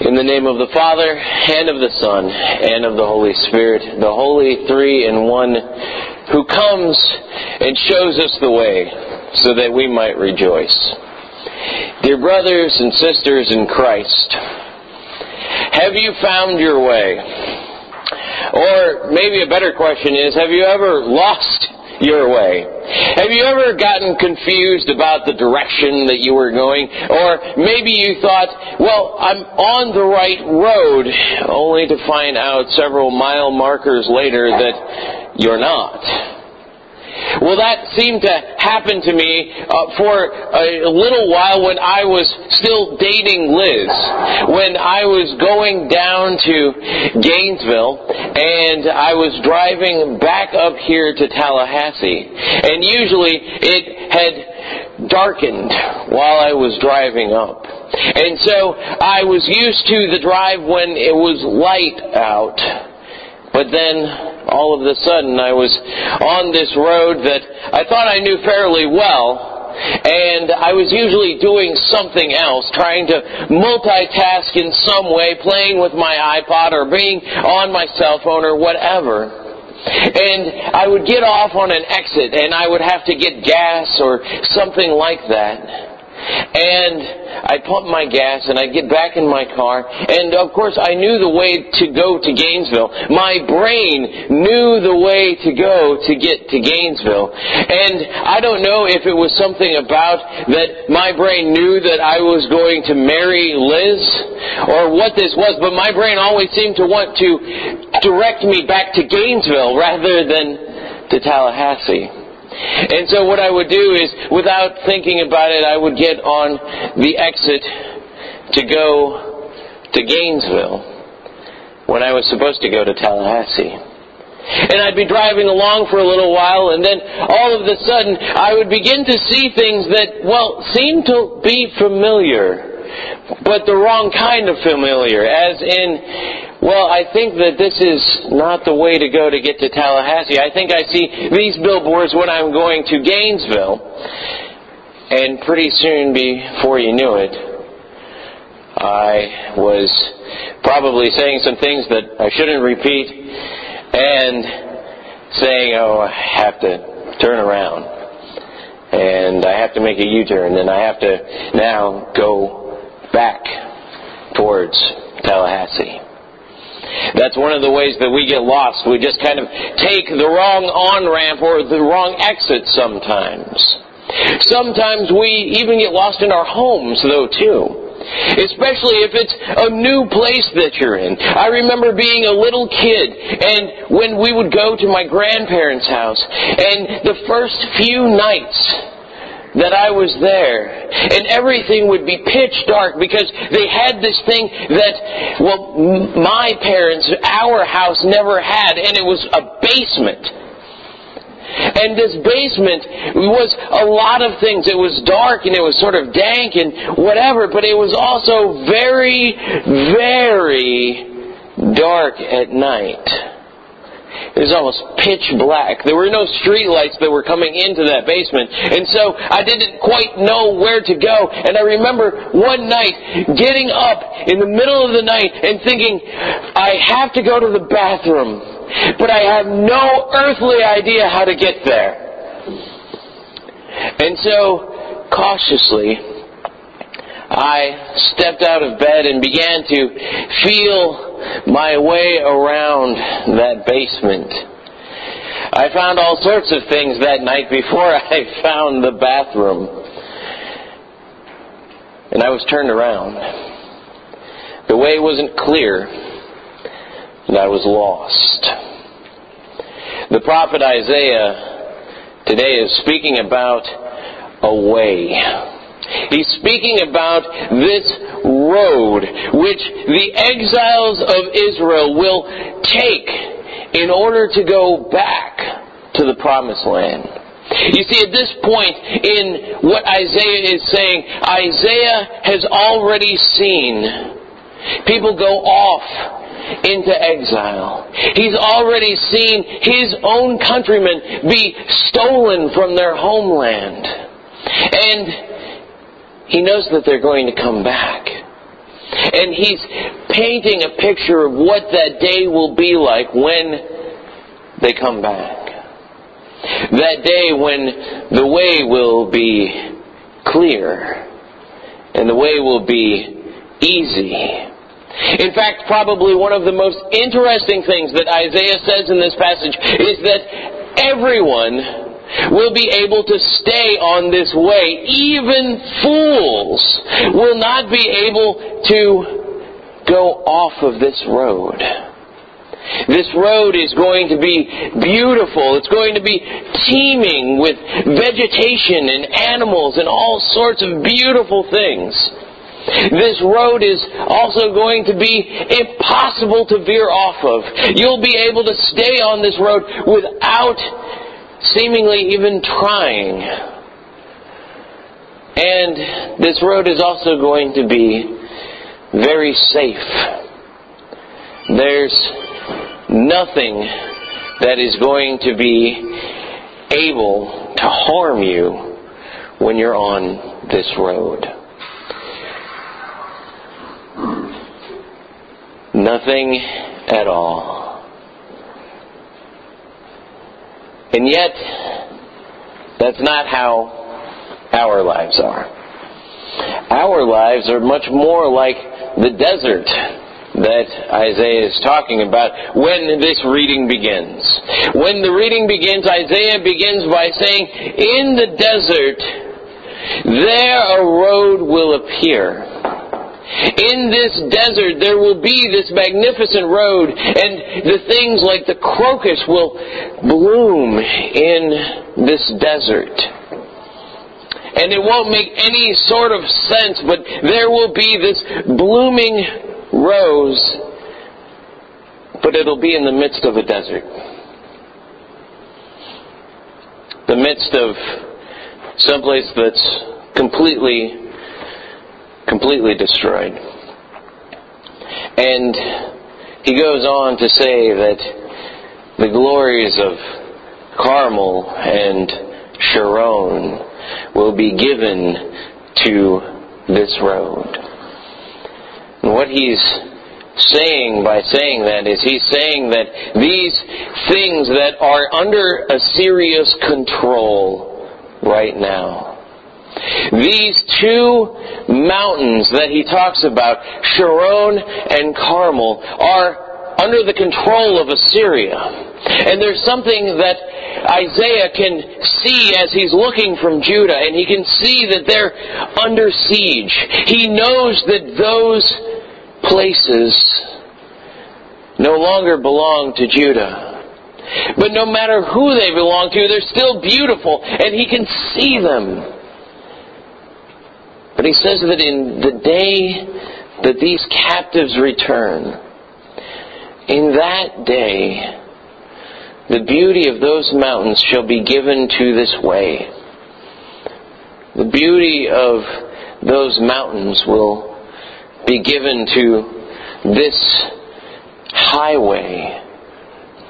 In the name of the Father, and of the Son, and of the Holy Spirit, the Holy Three in One, who comes and shows us the way so that we might rejoice. Dear brothers and sisters in Christ, have you found your way? Or maybe a better question is, have you ever lost your way. Have you ever gotten confused about the direction that you were going? Or maybe you thought, well, I'm on the right road, only to find out several mile markers later that you're not. Well, that seemed to happen to me uh, for a little while when I was still dating Liz. When I was going down to Gainesville and I was driving back up here to Tallahassee. And usually it had darkened while I was driving up. And so I was used to the drive when it was light out. But then all of a sudden I was on this road that I thought I knew fairly well, and I was usually doing something else, trying to multitask in some way, playing with my iPod or being on my cell phone or whatever. And I would get off on an exit and I would have to get gas or something like that. And I'd pump my gas and I'd get back in my car. And of course, I knew the way to go to Gainesville. My brain knew the way to go to get to Gainesville. And I don't know if it was something about that my brain knew that I was going to marry Liz or what this was, but my brain always seemed to want to direct me back to Gainesville rather than to Tallahassee. And so what I would do is, without thinking about it, I would get on the exit to go to Gainesville when I was supposed to go to Tallahassee. And I'd be driving along for a little while, and then all of a sudden, I would begin to see things that, well, seemed to be familiar, but the wrong kind of familiar, as in, well, I think that this is not the way to go to get to Tallahassee. I think I see these billboards when I'm going to Gainesville. And pretty soon, before you knew it, I was probably saying some things that I shouldn't repeat and saying, oh, I have to turn around. And I have to make a U-turn and I have to now go back towards Tallahassee. That's one of the ways that we get lost. We just kind of take the wrong on ramp or the wrong exit sometimes. Sometimes we even get lost in our homes, though, too. Especially if it's a new place that you're in. I remember being a little kid and when we would go to my grandparents' house and the first few nights that I was there. And everything would be pitch dark because they had this thing that, well, my parents, our house never had, and it was a basement. And this basement was a lot of things. It was dark and it was sort of dank and whatever, but it was also very, very dark at night. It was almost pitch black. There were no street lights that were coming into that basement. And so I didn't quite know where to go. And I remember one night getting up in the middle of the night and thinking, I have to go to the bathroom. But I have no earthly idea how to get there. And so, cautiously, I stepped out of bed and began to feel my way around that basement. I found all sorts of things that night before I found the bathroom. And I was turned around. The way wasn't clear, and I was lost. The prophet Isaiah today is speaking about a way He's speaking about this road which the exiles of Israel will take in order to go back to the promised land. You see, at this point in what Isaiah is saying, Isaiah has already seen people go off into exile. He's already seen his own countrymen be stolen from their homeland. And he knows that they're going to come back. And he's painting a picture of what that day will be like when they come back. That day when the way will be clear and the way will be easy. In fact, probably one of the most interesting things that Isaiah says in this passage is that everyone will be able to stay on this way. Even fools will not be able to go off of this road. This road is going to be beautiful. It's going to be teeming with vegetation and animals and all sorts of beautiful things. This road is also going to be impossible to veer off of. You'll be able to stay on this road without seemingly even trying. And this road is also going to be very safe. There's nothing that is going to be able to harm you when you're on this road. Nothing at all. And yet, that's not how our lives are. Our lives are much more like the desert that Isaiah is talking about when this reading begins. When the reading begins, Isaiah begins by saying, In the desert, there a road will appear in this desert, there will be this magnificent road, and the things like the crocus will bloom in this desert. And it won't make any sort of sense, but there will be this blooming rose, but it'll be in the midst of a desert. The midst of someplace that's completely completely destroyed. And he goes on to say that the glories of Carmel and Sharon will be given to this road. And what he's saying by saying that is he's saying that these things that are under Assyria's control right now these two mountains that he talks about, Sharon and Carmel, are under the control of Assyria. And there's something that Isaiah can see as he's looking from Judah, and he can see that they're under siege. He knows that those places no longer belong to Judah. But no matter who they belong to, they're still beautiful, and he can see them. But he says that in the day that these captives return, in that day, the beauty of those mountains shall be given to this way. The beauty of those mountains will be given to this highway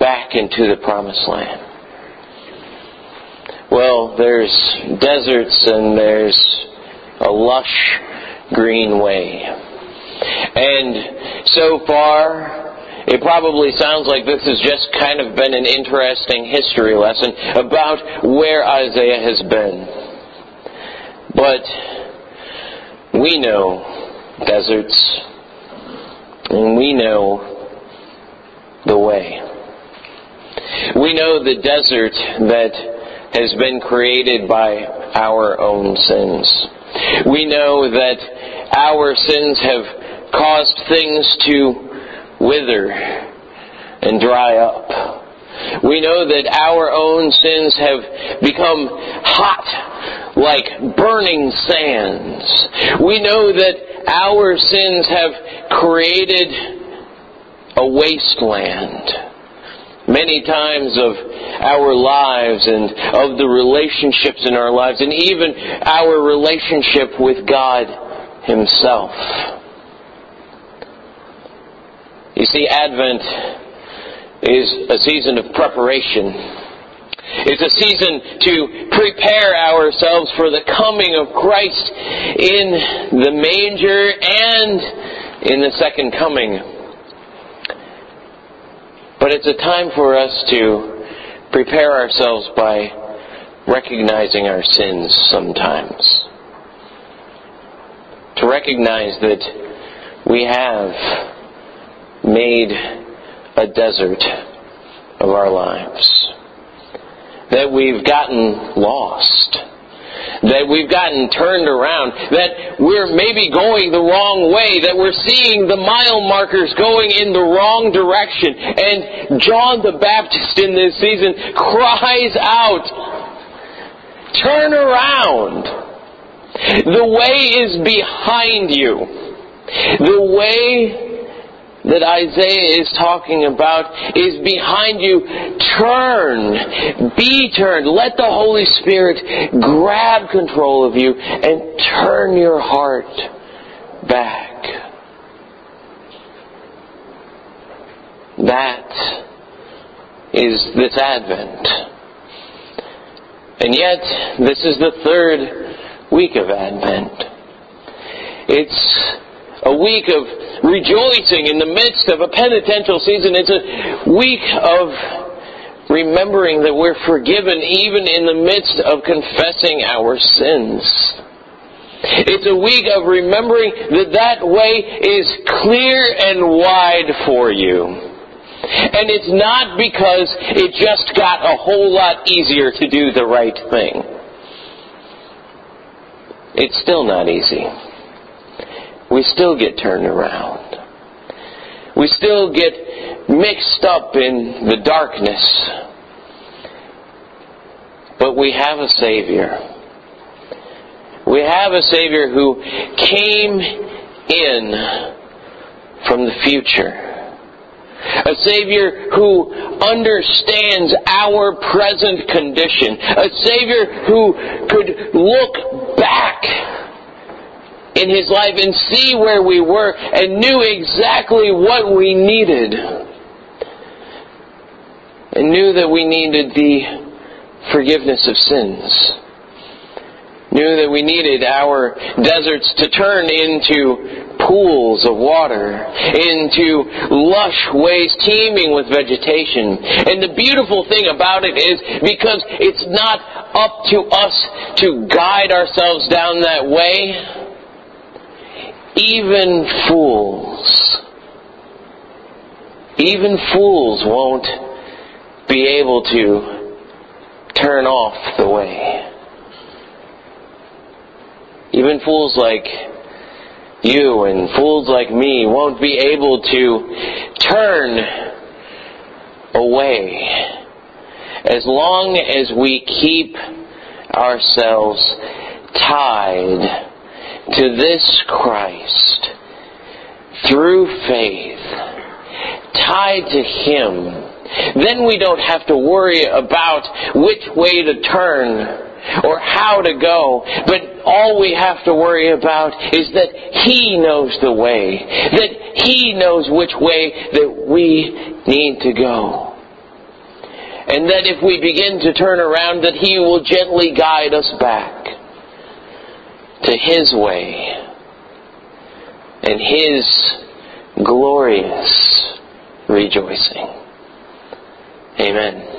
back into the promised land. Well, there's deserts and there's a lush green way. And so far, it probably sounds like this has just kind of been an interesting history lesson about where Isaiah has been. But we know deserts, and we know the way. We know the desert that has been created by our own sins. We know that our sins have caused things to wither and dry up. We know that our own sins have become hot like burning sands. We know that our sins have created a wasteland many times of our lives and of the relationships in our lives and even our relationship with God Himself. You see, Advent is a season of preparation. It's a season to prepare ourselves for the coming of Christ in the manger and in the second coming. But it's a time for us to prepare ourselves by recognizing our sins sometimes. To recognize that we have made a desert of our lives. That we've gotten lost that we've gotten turned around, that we're maybe going the wrong way, that we're seeing the mile markers going in the wrong direction. And John the Baptist in this season cries out, turn around. The way is behind you. The way that Isaiah is talking about is behind you. Turn. Be turned. Let the Holy Spirit grab control of you and turn your heart back. That is this Advent. And yet, this is the third week of Advent. It's a week of rejoicing in the midst of a penitential season. It's a week of remembering that we're forgiven even in the midst of confessing our sins. It's a week of remembering that that way is clear and wide for you. And it's not because it just got a whole lot easier to do the right thing. It's still not easy we still get turned around. We still get mixed up in the darkness. But we have a Savior. We have a Savior who came in from the future. A Savior who understands our present condition. A Savior who could look back in his life and see where we were and knew exactly what we needed. And knew that we needed the forgiveness of sins. Knew that we needed our deserts to turn into pools of water, into lush ways teeming with vegetation. And the beautiful thing about it is because it's not up to us to guide ourselves down that way, even fools, even fools won't be able to turn off the way. Even fools like you and fools like me won't be able to turn away as long as we keep ourselves tied to this Christ through faith, tied to Him, then we don't have to worry about which way to turn or how to go, but all we have to worry about is that He knows the way, that He knows which way that we need to go. And that if we begin to turn around, that He will gently guide us back to His way and His glorious rejoicing. Amen.